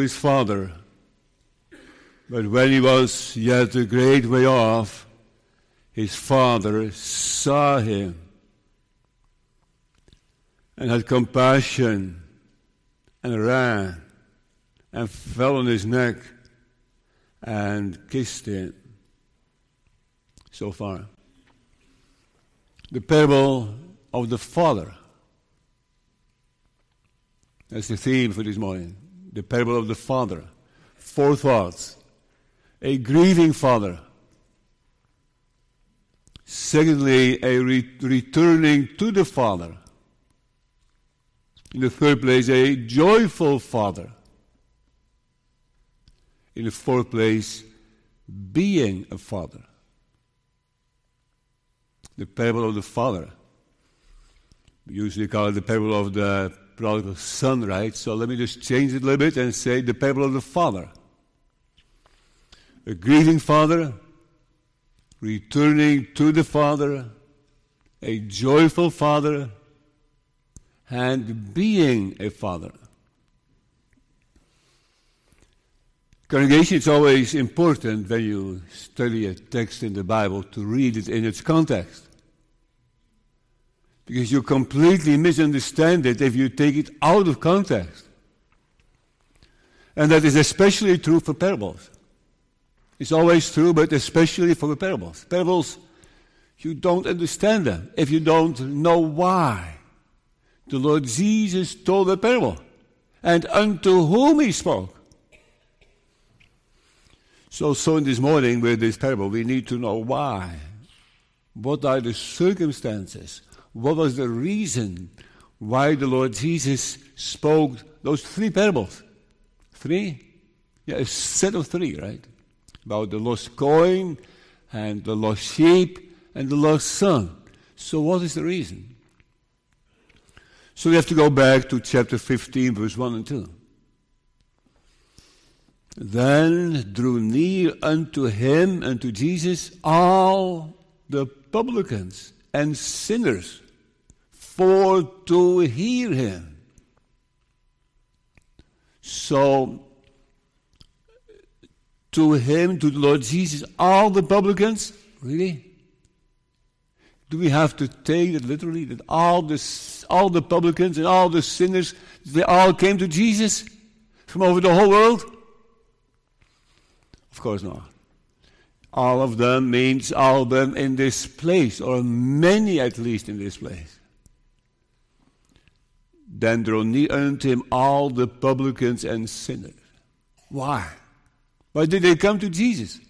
his father. But when he was yet a great way off, his father saw him and had compassion and ran and fell on his neck and kissed him. So far. The parable of the father. That's the theme for this morning. The parable of the father. Four thoughts. A grieving father. Secondly, a re- returning to the father. In the third place, a joyful father. In the fourth place, being a father. The parable of the father. We usually call it the parable of the prodigal son, right? So let me just change it a little bit and say the parable of the father. A grieving father, returning to the father, a joyful father, and being a father. Congregation, it's always important when you study a text in the Bible to read it in its context. Because you completely misunderstand it if you take it out of context. And that is especially true for parables. It's always true, but especially for the parables. Parables, you don't understand them if you don't know why the Lord Jesus told the parable and unto whom he spoke. So, so in this morning with this parable, we need to know why. What are the circumstances? What was the reason why the Lord Jesus spoke those three parables? Three? Yeah, a set of three, right? About the lost coin and the lost sheep and the lost son. So, what is the reason? So, we have to go back to chapter 15, verse 1 and 2. Then drew near unto him, unto Jesus, all the publicans and sinners for to hear him. So, to him, to the Lord Jesus, all the publicans, really? Do we have to take it literally that all the, all the publicans and all the sinners, they all came to Jesus from over the whole world? Of course not. All of them means all of them in this place, or many at least in this place. Near unto him all the publicans and sinners. Why? Why did they come to Jesus?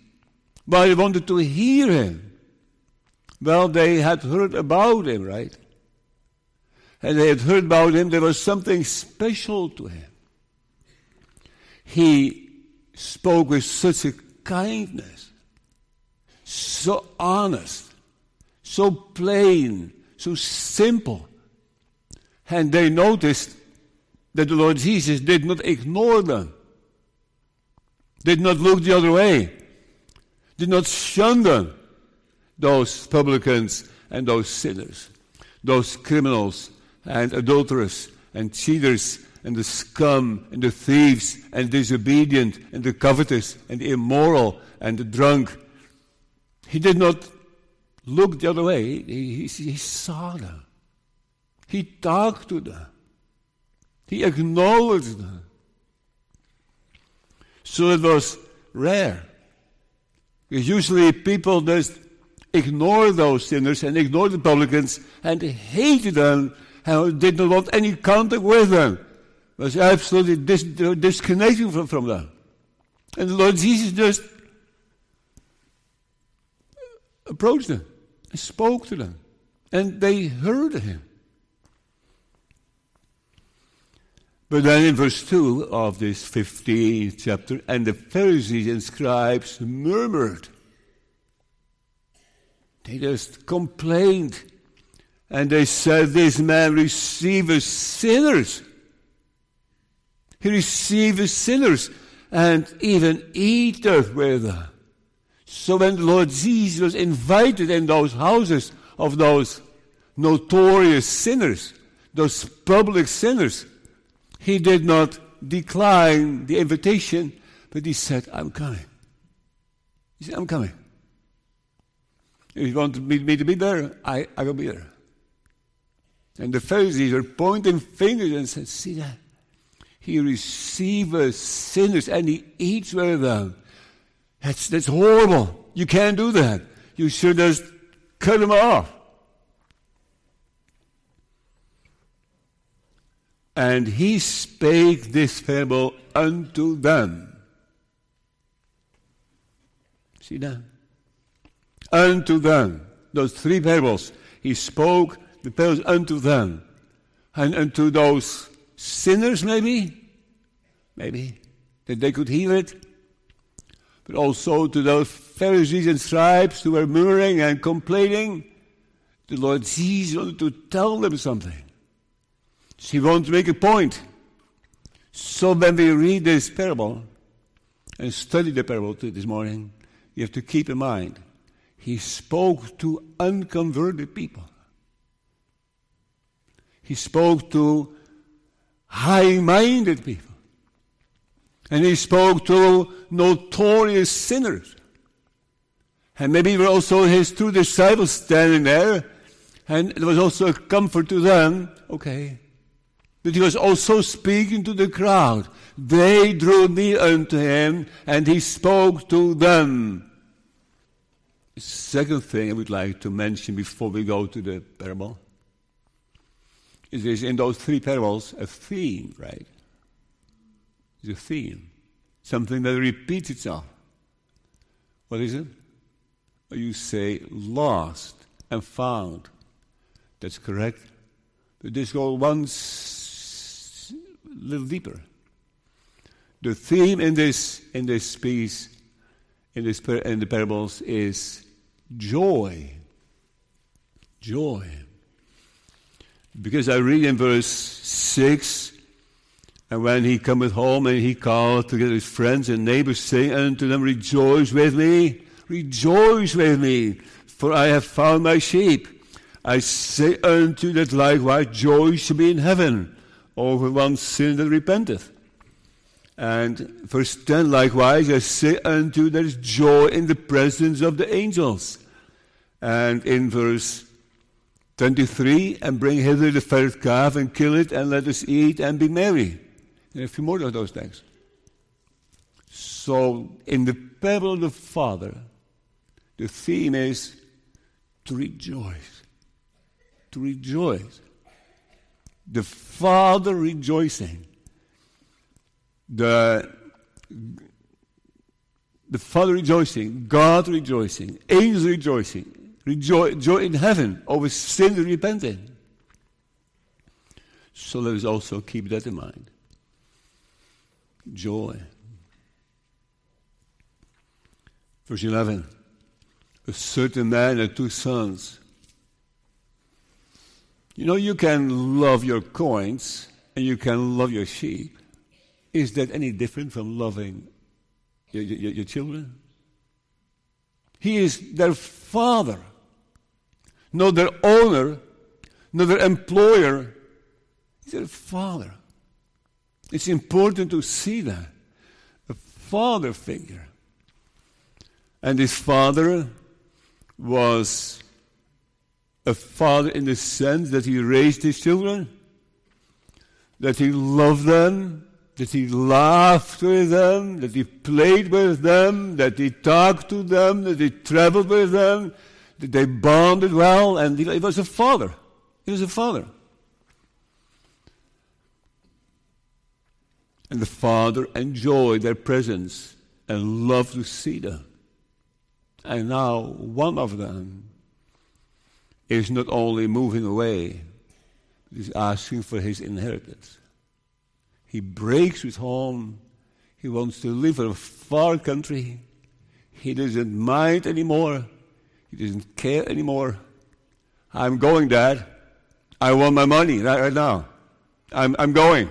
Why they wanted to hear him? Well, they had heard about him, right? And they had heard about him. There was something special to him. He spoke with such a kindness, so honest, so plain, so simple. And they noticed that the Lord Jesus did not ignore them, did not look the other way, did not shun them, those publicans and those sinners, those criminals and adulterers and cheaters and the scum and the thieves and disobedient and the covetous and the immoral and the drunk. He did not look the other way. He, he, he saw them. He talked to them. He acknowledged them. So it was rare. Because usually people just ignore those sinners and ignore the publicans and hated them and did not want any contact with them was absolutely dis- disconnected from, from them. And the Lord Jesus just approached them and spoke to them. And they heard him. But then in verse 2 of this 15th chapter, and the Pharisees and scribes murmured. They just complained. And they said, This man receives sinners he receives sinners and even eateth with them. So when the Lord Jesus was invited in those houses of those notorious sinners, those public sinners, he did not decline the invitation, but he said, I'm coming. He said, I'm coming. If you want me, to be there, I, I will be there. And the Pharisees were pointing fingers and said, See that? He receives sinners and he eats with them. That's, that's horrible. You can't do that. You should just cut them off. And he spake this parable unto them. See that? Unto them. Those three parables. He spoke the parables unto them. And unto those sinners, maybe? Maybe. That they could hear it. But also to those Pharisees and scribes who were murmuring and complaining. The Lord Jesus wanted to tell them something. He wants to make a point. So when we read this parable and study the parable this morning, you have to keep in mind he spoke to unconverted people. He spoke to high minded people. And he spoke to notorious sinners. And maybe there were also his two disciples standing there, and it was also a comfort to them. Okay, but he was also speaking to the crowd. They drew near unto him, and he spoke to them. Second thing I would like to mention before we go to the parable is there's in those three parables a theme, right? It's a theme, something that repeats itself. What is it? You say lost and found. That's correct. But this goes once little deeper. The theme in this in this piece, in this in the parables, is joy. Joy. Because I read in verse six, and when he cometh home and he called together his friends and neighbors, saying unto them, Rejoice with me, rejoice with me, for I have found my sheep. I say unto that likewise, joy shall be in heaven over one sin that repenteth. And verse 10, likewise, I say unto you, there is joy in the presence of the angels. And in verse 23, and bring hither the fatted calf and kill it, and let us eat and be merry. And a few more of those things. So, in the parable of the Father, the theme is to rejoice. To rejoice the Father rejoicing, the, the Father rejoicing, God rejoicing, angels rejoicing, joy in heaven over sin repenting. So let us also keep that in mind. Joy. Verse 11 A certain man had two sons. You know, you can love your coins and you can love your sheep. Is that any different from loving your, your, your children? He is their father, not their owner, not their employer. He's their father. It's important to see that. A father figure. And his father was a father in the sense that he raised his children, that he loved them, that he laughed with them, that he played with them, that he talked to them, that he traveled with them, that they bonded well, and he was a father. He was a father. And the father enjoyed their presence and loved to see them. And now one of them is not only moving away, he's asking for his inheritance. He breaks with home. He wants to live in a far country. He doesn't mind anymore. He doesn't care anymore. I'm going, Dad. I want my money right, right now. I'm, I'm going.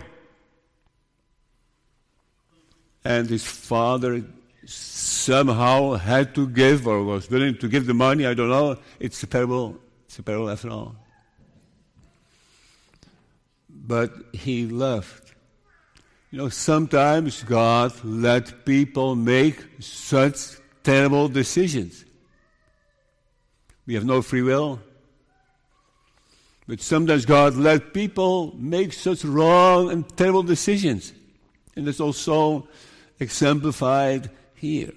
And his father somehow had to give or was willing to give the money. I don't know. It's a parable parable after all. But he left You know, sometimes God let people make such terrible decisions. We have no free will. But sometimes God let people make such wrong and terrible decisions. And that's also exemplified here.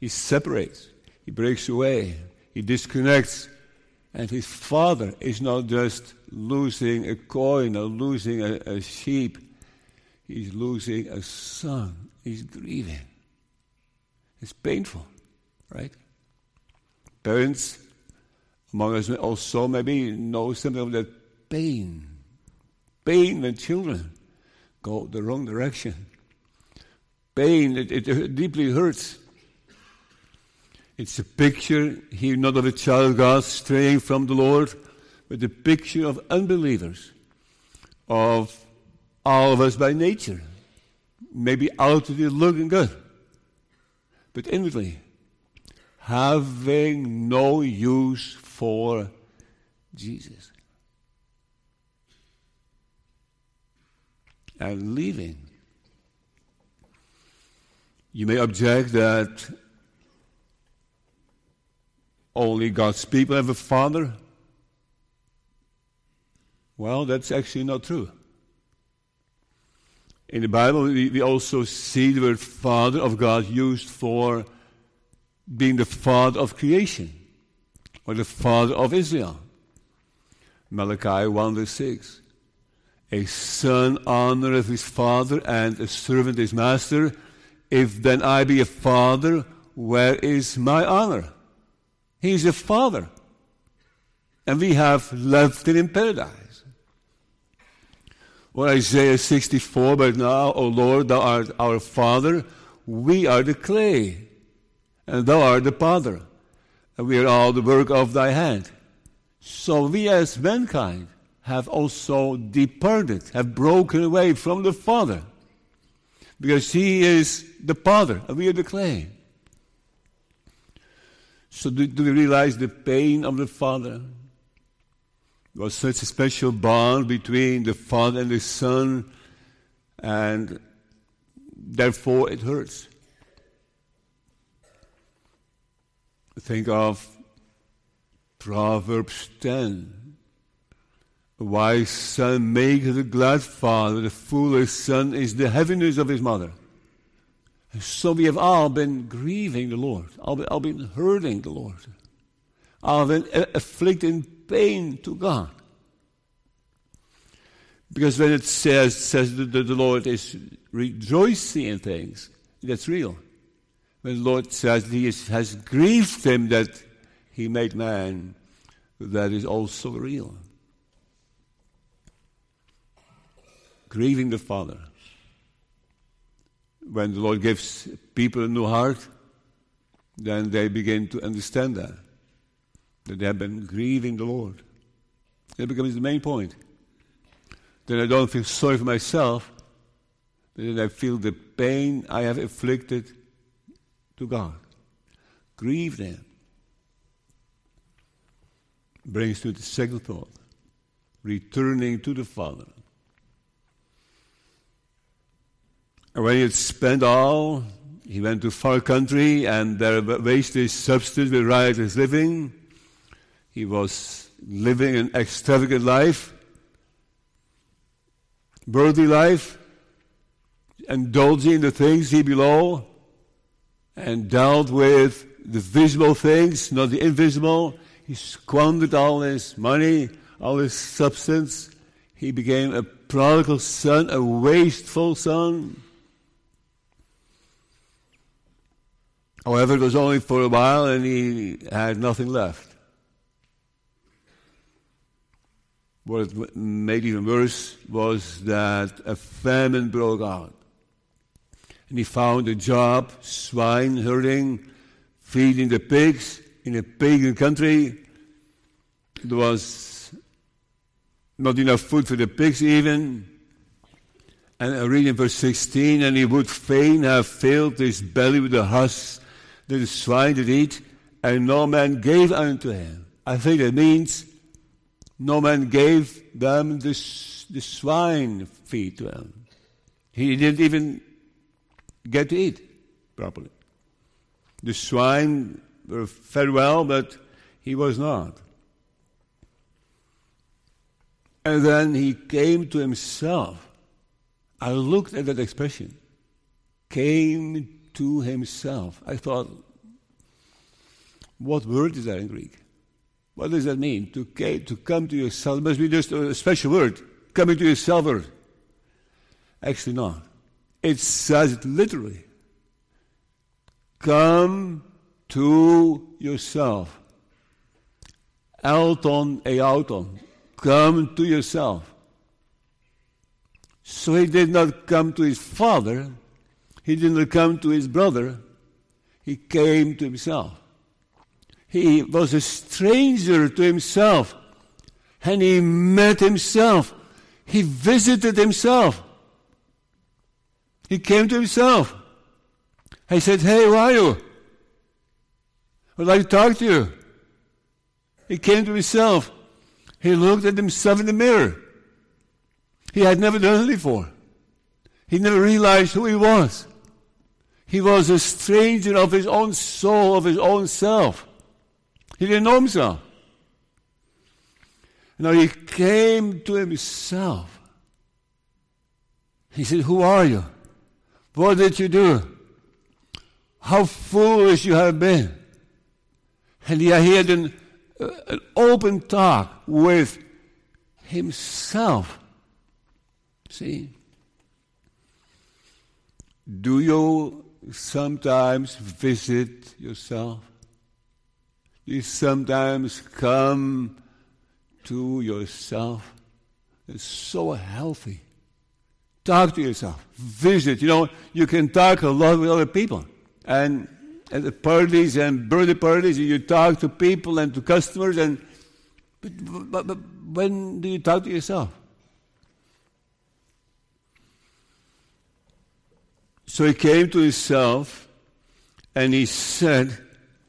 He separates, he breaks away, he disconnects. And his father is not just losing a coin or losing a, a sheep, he's losing a son. He's grieving. It's painful, right? Parents among us also maybe know something of that pain. Pain when children go the wrong direction. Pain, it, it deeply hurts. It's a picture here not of a child God straying from the Lord, but a picture of unbelievers, of all of us by nature. Maybe outwardly looking good, but inwardly having no use for Jesus. And leaving. You may object that only God's people have a father. Well, that's actually not true. In the Bible, we, also see the word Father of God used for being the Father of creation or the Father of Israel. Malachi 1 verse 6. A son honoreth his father and a servant his master. If then I be a father, where is my honor? He is a father. And we have left him in paradise. Or Isaiah 64, but now, O Lord, thou art our father, we are the clay, and thou art the potter, and we are all the work of thy hand. So we as mankind have also departed, have broken away from the Father, because he is the potter, and we are the clay. So, do, do we realize the pain of the Father? There was such a special bond between the Father and the Son, and therefore it hurts. Think of Proverbs 10. A wise son makes a glad father, the foolish son is the heaviness of his mother. So we have all been grieving the Lord, all been, all been hurting the Lord, all been afflicting pain to God. Because when it says, says that the Lord is rejoicing in things, that's real. When the Lord says He is, has grieved Him that He made man, that is also real. Grieving the Father when the Lord gives people a new heart, then they begin to understand that. That they have been grieving the Lord. That becomes the main point. Then I don't feel sorry for myself, but then I feel the pain I have inflicted to God. Grieve them. Brings to the second thought returning to the Father. And when he had spent all, he went to far country and there wasted his substance with riotous living. He was living an extravagant life, worldly life, indulging in the things he below, and dealt with the visible things, not the invisible. He squandered all his money, all his substance. He became a prodigal son, a wasteful son. However, it was only for a while and he had nothing left. What made even worse was that a famine broke out. And he found a job, swine herding, feeding the pigs in a pagan country. There was not enough food for the pigs even. And I read in verse 16, and he would fain have filled his belly with the that the swine did eat, and no man gave unto him. I think that means no man gave them the, the swine feed to him. He didn't even get to eat properly. The swine were fed well, but he was not. And then he came to himself. I looked at that expression. Came to himself. I thought, what word is that in Greek? What does that mean? To, to come to yourself. Must be just a special word. Coming to yourself word. Actually, not. It says it literally. Come to yourself. Elton eauton. Come to yourself. So he did not come to his father. He did not come to his brother. He came to himself. He was a stranger to himself. And he met himself. He visited himself. He came to himself. I said, Hey, who are you? I'd like to talk to you. He came to himself. He looked at himself in the mirror. He had never done it before. He never realized who he was. He was a stranger of his own soul, of his own self. He didn't know himself. Now he came to himself. He said, Who are you? What did you do? How foolish you have been. And he had an, uh, an open talk with himself. See? Do you sometimes visit yourself? Do you sometimes come to yourself? It's so healthy. Talk to yourself. Visit. You know, you can talk a lot with other people. And at the parties and birthday parties, you talk to people and to customers. And but, but, but when do you talk to yourself? So he came to himself and he said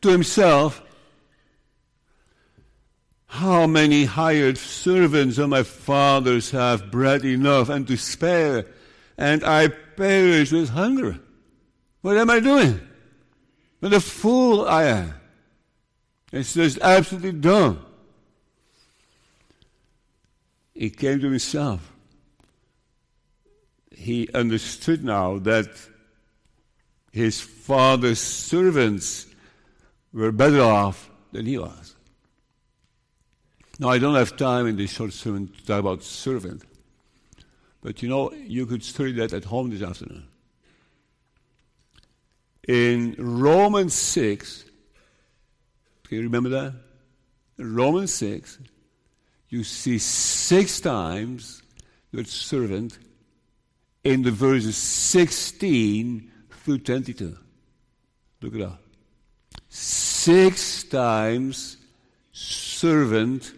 to himself, how many hired servants of my father's have bread enough and to spare, and I perish with hunger? What am I doing? What a fool I am. It's just absolutely dumb. He came to himself. He understood now that his father's servants were better off than he was. Now, I don't have time in this short sermon to talk about servant, but you know, you could study that at home this afternoon. In Romans 6, can you remember that? In Romans 6, you see six times the servant in the verses 16 through 22. Look it up. Six times servant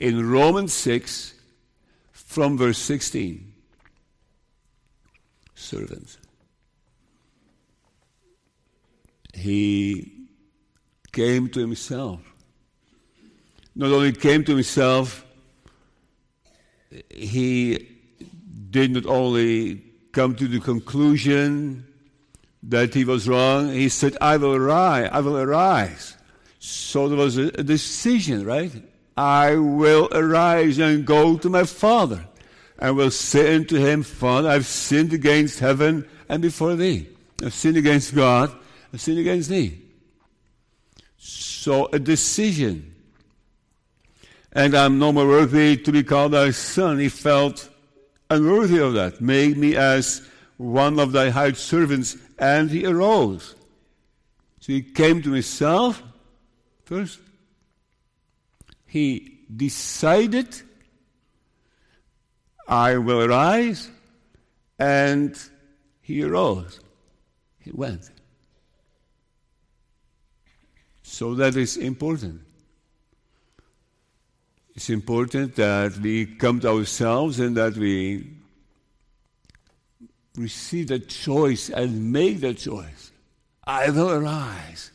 in Romans 6 from verse 16. Servant. He came to himself. Not only came to himself, he did not only come to the conclusion that he was wrong, he said, I will arise, I will arise. So there was a, a decision, right? I will arise and go to my father, and will say unto him, Father, I've sinned against heaven and before thee. I've sinned against God, I've sinned against thee. So a decision. And I'm no more worthy to be called thy son. He felt unworthy of that. Make me as one of thy hired servants. And he arose. So he came to himself first he decided, I will arise, and he arose. He went. So that is important. It's important that we come to ourselves and that we receive the choice and make the choice. I will arise.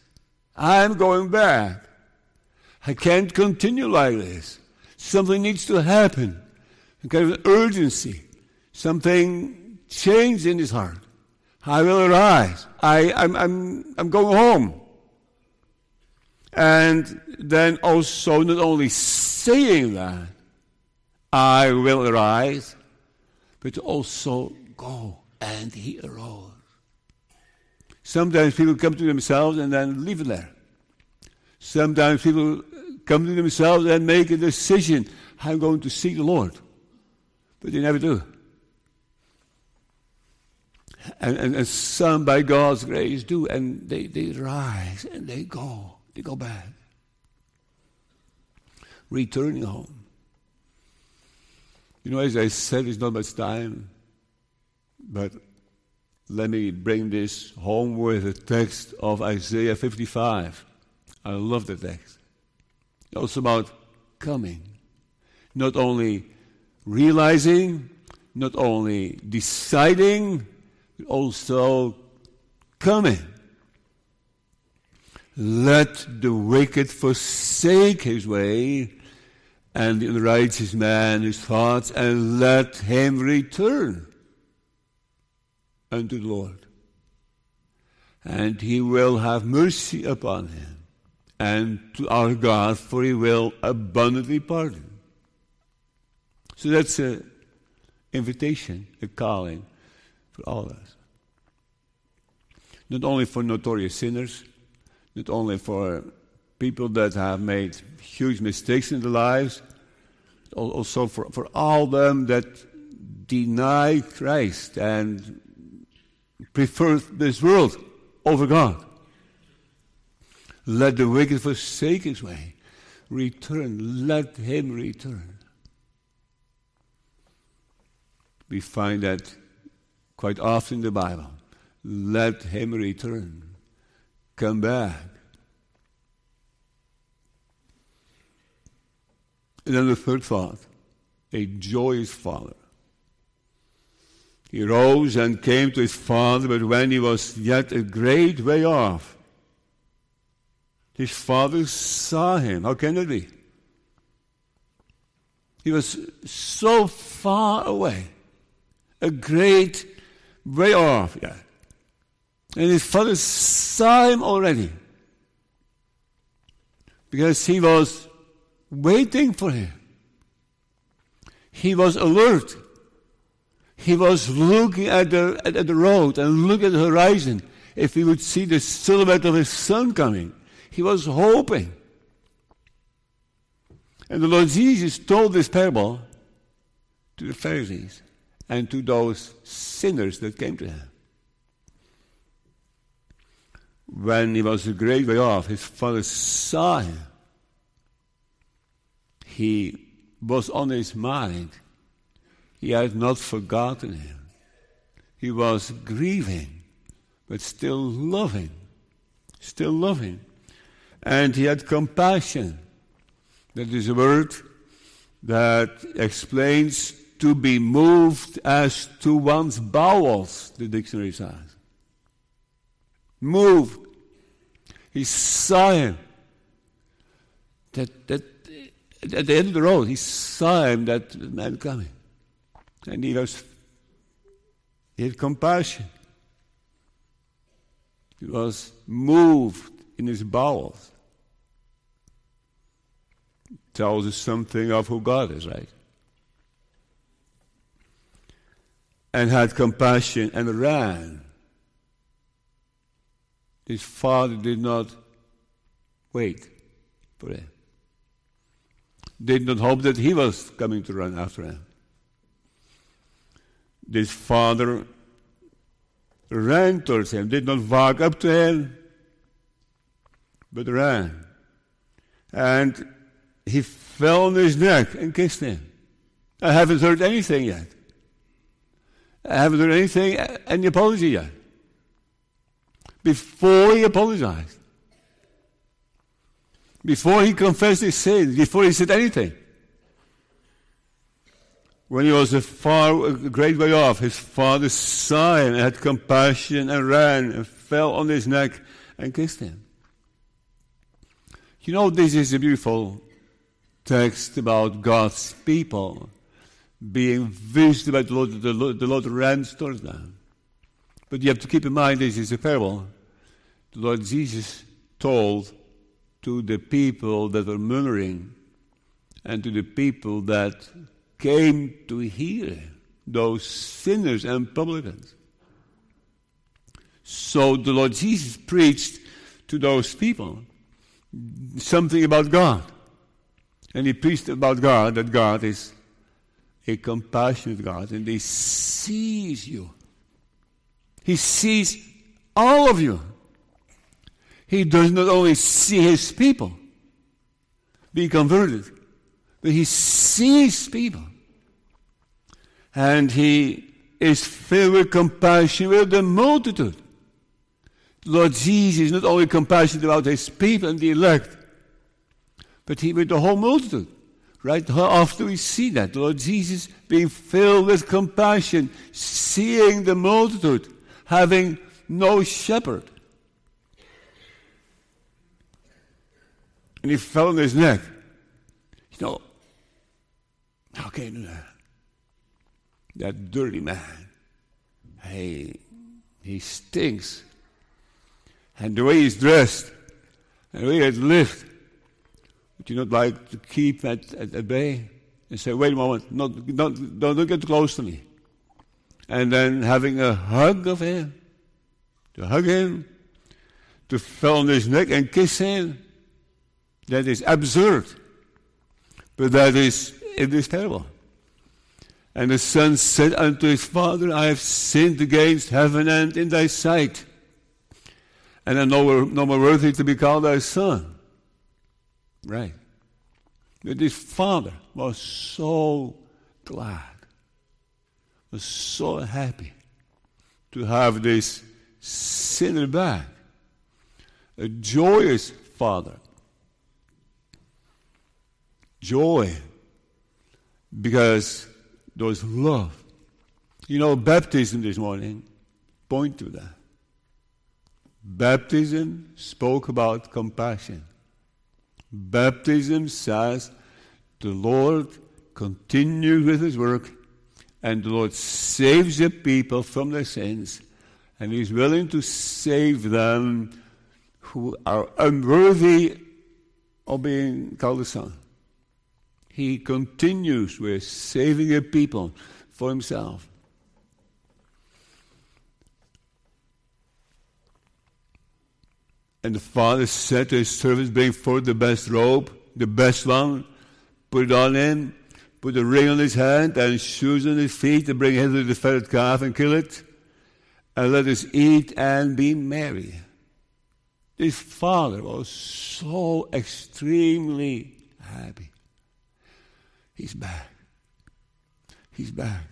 I'm going back. I can't continue like this. Something needs to happen. A kind of urgency. Something changed in his heart. I will arise. I, I'm, I'm, I'm going home. And then also not only saying that, I will arise, but also go. And he arose. Sometimes people come to themselves and then leave it there. Sometimes people come to themselves and make a decision I'm going to seek the Lord. But they never do. And, and, and some, by God's grace, do. And they, they rise and they go. They go back. Returning home. You know, as I said, it's not much time, but let me bring this home with a text of Isaiah 55. I love the text. It's about coming. Not only realizing, not only deciding, but also coming. Let the wicked forsake his way, and the righteous man his thoughts, and let him return unto the Lord. And he will have mercy upon him, and to our God, for he will abundantly pardon. So that's an invitation, a calling for all of us. Not only for notorious sinners, not only for people that have made huge mistakes in their lives, also for, for all them that deny Christ and prefer this world over God. Let the wicked forsake his way. Return. Let him return. We find that quite often in the Bible. Let him return. Come back. And then the third thought a joyous father. He rose and came to his father, but when he was yet a great way off, his father saw him. How can it be? He was so far away, a great way off. Yeah. And his father saw him already because he was waiting for him. He was alert. He was looking at the, at, at the road and looking at the horizon if he would see the silhouette of his son coming. He was hoping. And the Lord Jesus told this parable to the Pharisees and to those sinners that came to him. When he was a great way off, his father saw him he was on his mind. He had not forgotten him. He was grieving, but still loving, still loving. And he had compassion. That is a word that explains to be moved as to one's bowels, the dictionary says. Moved. He saw him. That, that at the end of the road, he saw him, that man coming. And he was, he had compassion. He was moved in his bowels. Tells us something of who God is, right? And had compassion and ran. His father did not wait for him did not hope that he was coming to run after him. This father ran towards him, did not walk up to him, but ran. And he fell on his neck and kissed him. I haven't heard anything yet. I haven't heard anything, any apology yet. Before he apologized, before he confessed his sins, before he said anything. When he was a far, a great way off, his father saw him and had compassion and ran and fell on his neck and kissed him. You know, this is a beautiful text about God's people being visited by the Lord, the Lord, the Lord rams towards them. But you have to keep in mind this is a parable. The Lord Jesus told to the people that were murmuring and to the people that came to hear those sinners and publicans. So the Lord Jesus preached to those people something about God. And he preached about God, that God is a compassionate God, and he sees you. He sees all of you. He does not only see his people be converted, but he sees people. And he is filled with compassion with the multitude. Lord Jesus is not only compassionate about his people and the elect, but he with the whole multitude. Right? after we see that? Lord Jesus being filled with compassion, seeing the multitude, having no shepherd. And he fell on his neck. You know, how can you that? Dirty man. Hey, he stinks. And the way he's dressed, and the way he's lived, would you not like to keep at, at, at bay? And say, wait a moment, not, not, don't, don't get close to me. And then having a hug of him, to hug him, to fall on his neck and kiss him. That is absurd. But that is, it is terrible. And the son said unto his father, I have sinned against heaven and in thy sight. And I'm no, no more worthy to be called thy son. Right. But his father was so glad, was so happy to have this sinner back. A joyous father. Joy because was love. You know, baptism this morning point to that. Baptism spoke about compassion. Baptism says the Lord continues with his work and the Lord saves the people from their sins and he's willing to save them who are unworthy of being called a son. He continues with saving a people for himself. And the father said to his servants, Bring forth the best robe, the best one, put it on him, put a ring on his hand and shoes on his feet, and bring hither the fatted calf and kill it, and let us eat and be merry. This father was so extremely happy. He's back. He's back.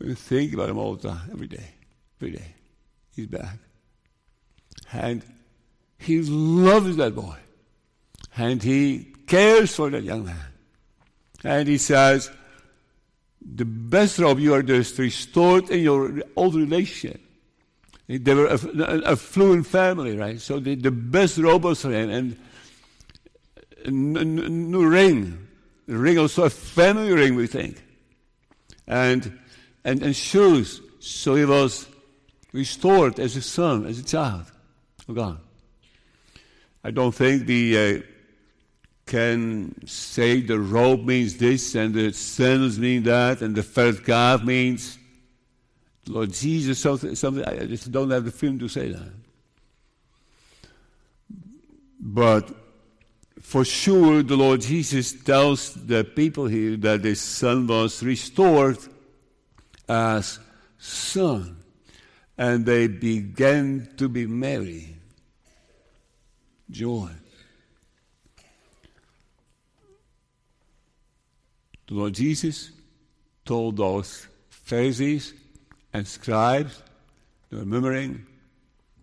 We think about him all the time, every day, every day. He's back. And he loves that boy. And he cares for that young man. And he says, the best of you are just restored in your old relationship. They were a, a, a fluent family, right? So the, the best robe was for him. And a new ring. The ring also a family ring, we think. And, and, and shoes. So he was restored as a son, as a child of God. I don't think we uh, can say the robe means this and the sandals mean that and the first calf means Lord Jesus something, something. I just don't have the feeling to say that. But for sure, the Lord Jesus tells the people here that his son was restored as son, and they began to be merry joy. The Lord Jesus told those Pharisees and scribes, remembering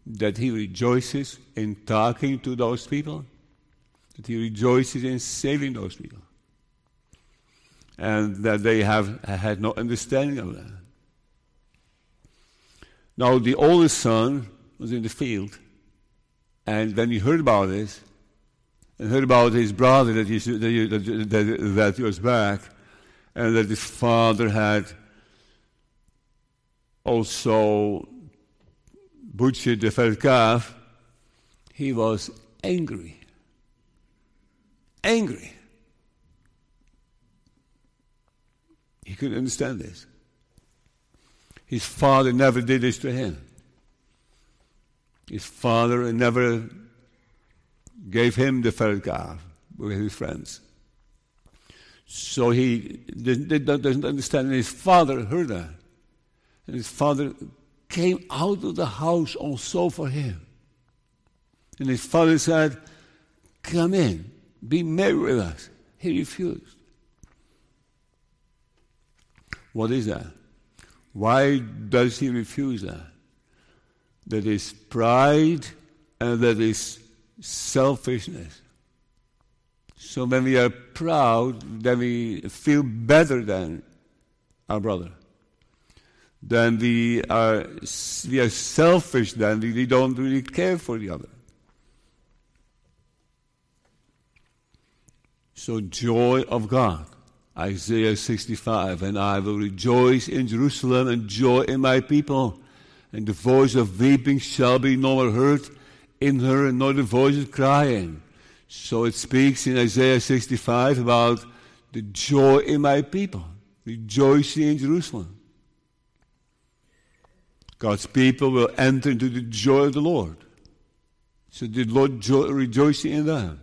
that he rejoices in talking to those people, that he rejoices in saving those people, and that they have had no understanding of that. Now, the oldest son was in the field and when he heard about this, and heard about his brother that he, that, he, that, that, he was back, and that his father had also butchered the fat calf, he was angry. Angry. He couldn't understand this. His father never did this to him. His father never gave him the fat calf with his friends. So he doesn't understand. And his father heard that. And his father came out of the house also for him. And his father said, Come in, be merry with us. He refused. What is that? Why does he refuse that? That is pride and that is selfishness. So when we are proud, then we feel better than our brother. Then we are, we are selfish, then we don't really care for the other. So, joy of God. Isaiah 65, and I will rejoice in Jerusalem and joy in my people. And the voice of weeping shall be no more heard in her, nor the voice of crying. So it speaks in Isaiah 65 about the joy in my people, rejoicing in Jerusalem. God's people will enter into the joy of the Lord. So the Lord jo- rejoicing in them.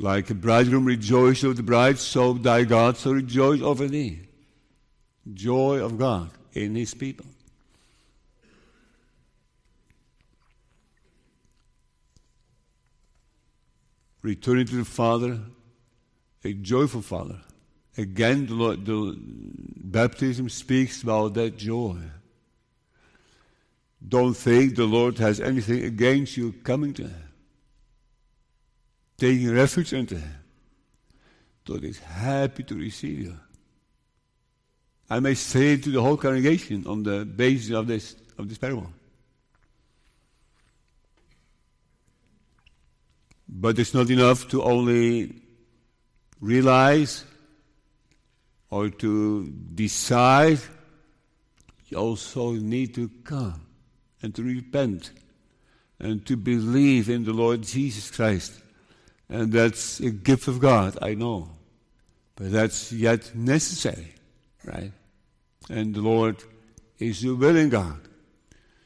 Like a bridegroom rejoices over the bride, so thy God shall rejoice over thee. Joy of God in his people. Returning to the Father, a joyful Father. Again, the, Lord, the baptism speaks about that joy. Don't think the Lord has anything against you coming to Him taking refuge unto Him. God is happy to receive you. I may say to the whole congregation on the basis of this, of this parable. But it's not enough to only realize or to decide. You also need to come and to repent and to believe in the Lord Jesus Christ and that's a gift of God, I know. But that's yet necessary, right? And the Lord is a willing God.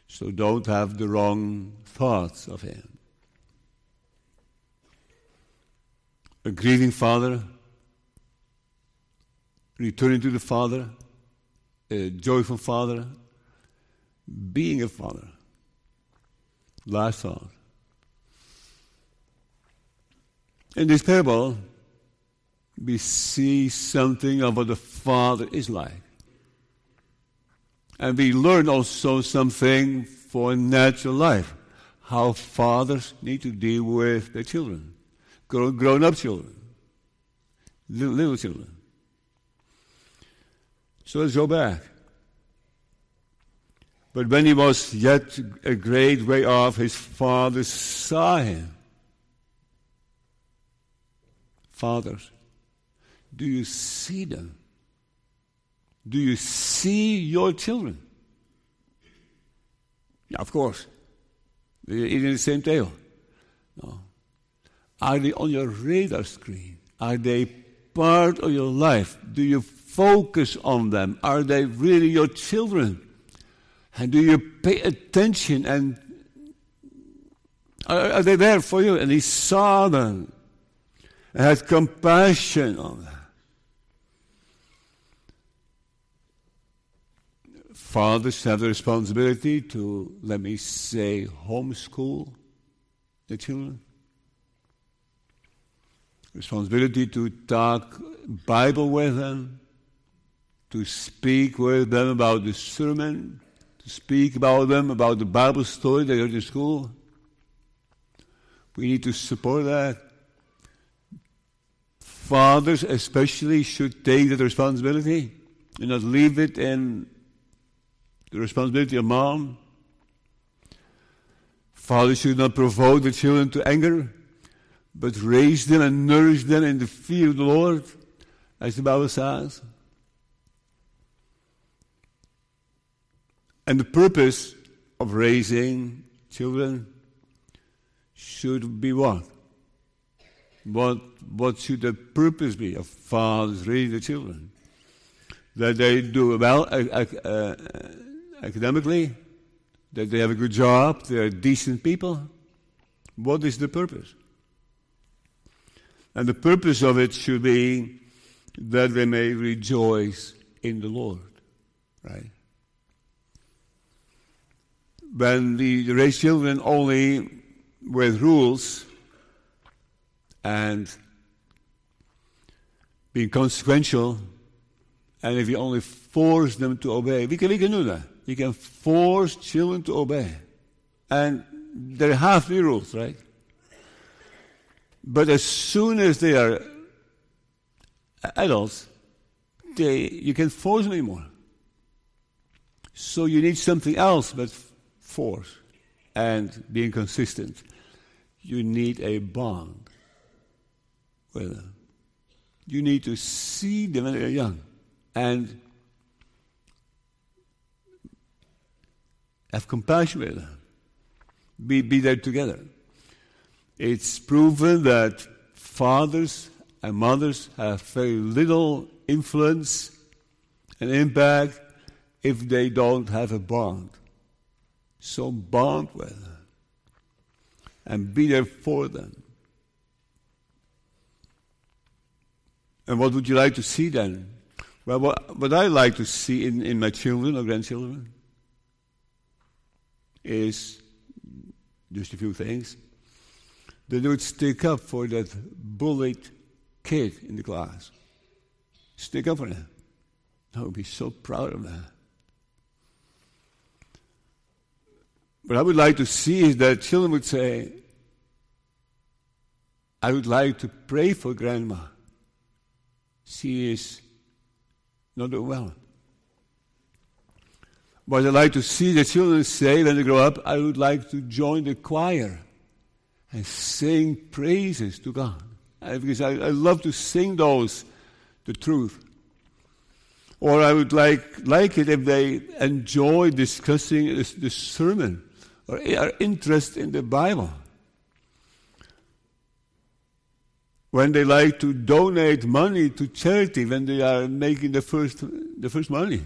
So don't have the wrong thoughts of Him. A grieving father, returning to the Father, a joyful father, being a father. Last thought. In this parable, we see something of what the Father is like. And we learn also something for natural life how fathers need to deal with their children, grown up children, little, little children. So let's go back. But when he was yet a great way off, his father saw him Fathers, do you see them? Do you see your children? Yeah, of course. They're eating the same table. No. Are they on your radar screen? Are they part of your life? Do you focus on them? Are they really your children? And do you pay attention and are, are they there for you? And he saw them has compassion on them. Fathers have the responsibility to, let me say, homeschool the children. Responsibility to talk Bible with them, to speak with them about the sermon, to speak about them about the Bible story they heard in school. We need to support that. Fathers, especially, should take that responsibility and not leave it in the responsibility of mom. Fathers should not provoke the children to anger, but raise them and nourish them in the fear of the Lord as the Bible says. And the purpose of raising children should be what? What, what should the purpose be of fathers raising the children? That they do well uh, uh, academically, that they have a good job, they're decent people. What is the purpose? And the purpose of it should be that they may rejoice in the Lord, right? When we raise children only with rules and being consequential, and if you only force them to obey, we can, we can do that. We can force children to obey. And there have rules, right? But as soon as they are adults, they, you can force them anymore. So you need something else but force and being consistent. You need a bond with them. You need to see them when they're young and have compassion with them. Be, be there together. It's proven that fathers and mothers have very little influence and impact if they don't have a bond. So bond with them and be there for them. And what would you like to see then? Well, what, what I like to see in, in my children or grandchildren is just a few things. That They would stick up for that bullied kid in the class. Stick up for him. I would be so proud of that. What I would like to see is that children would say, I would like to pray for grandma. She is not well. But I'd like to see the children say when they grow up, I would like to join the choir and sing praises to God because I, I love to sing those, the truth. Or I would like, like it if they enjoy discussing this sermon or are interested in the Bible. When they like to donate money to charity when they are making the first, the first money.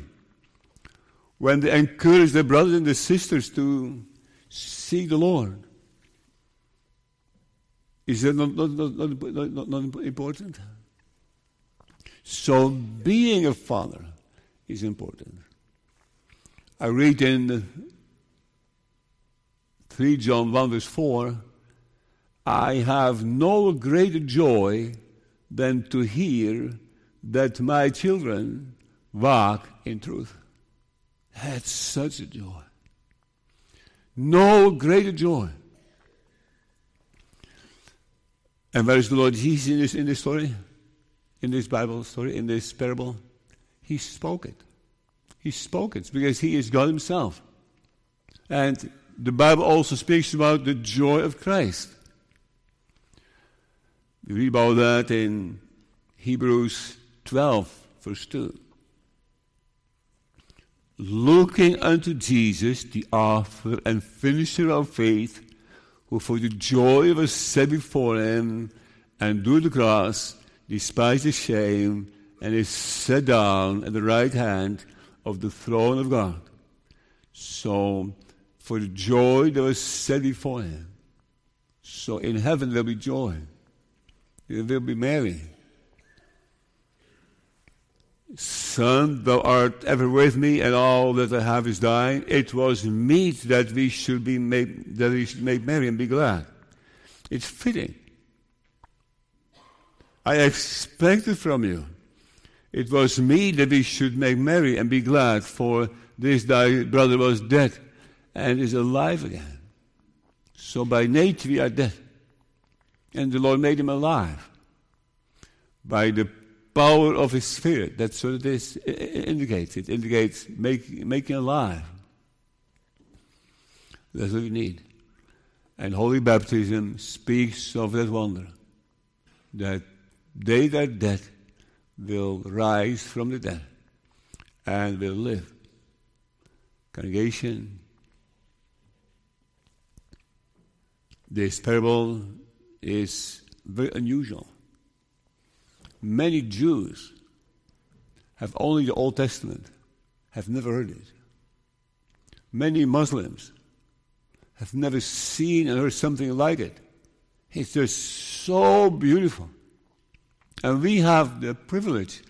When they encourage their brothers and their sisters to seek the Lord. Is that not, not, not, not, not, not important? So, being a father is important. I read in 3 John 1 verse 4 I have no greater joy than to hear that my children walk in truth. That's such a joy. No greater joy. And where is the Lord Jesus in this, in this story? In this Bible story, in this parable? He spoke it. He spoke it because He is God Himself. And the Bible also speaks about the joy of Christ. We read about that in Hebrews 12, verse 2. Looking unto Jesus, the author and finisher of faith, who for the joy was set before him endured the cross, despised the shame, and is set down at the right hand of the throne of God. So, for the joy that was set before him. So in heaven there'll be joy. There will be merry. Son, thou art ever with me, and all that I have is thine. It was meet that we should be made, that we should make merry and be glad. It's fitting. I expected from you. It was me that we should make merry and be glad, for this thy brother was dead and is alive again. So by nature we are dead. And the Lord made him alive by the power of His Spirit. That's what it is, indicates. It indicates make, making alive. That's what we need. And Holy Baptism speaks of that wonder that they that are dead will rise from the dead and will live. Congregation, this parable is very unusual. Many Jews have only the Old Testament, have never heard it. Many Muslims have never seen or heard something like it. It's just so beautiful. And we have the privilege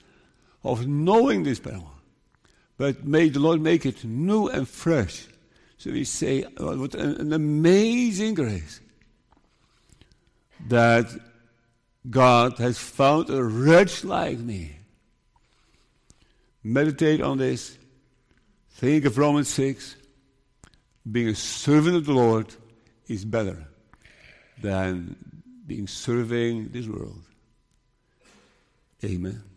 of knowing this parable. But may the Lord make it new and fresh. So we say, oh, what an amazing grace that God has found a wretch like me. Meditate on this. Think of Romans 6. Being a servant of the Lord is better than being serving this world. Amen.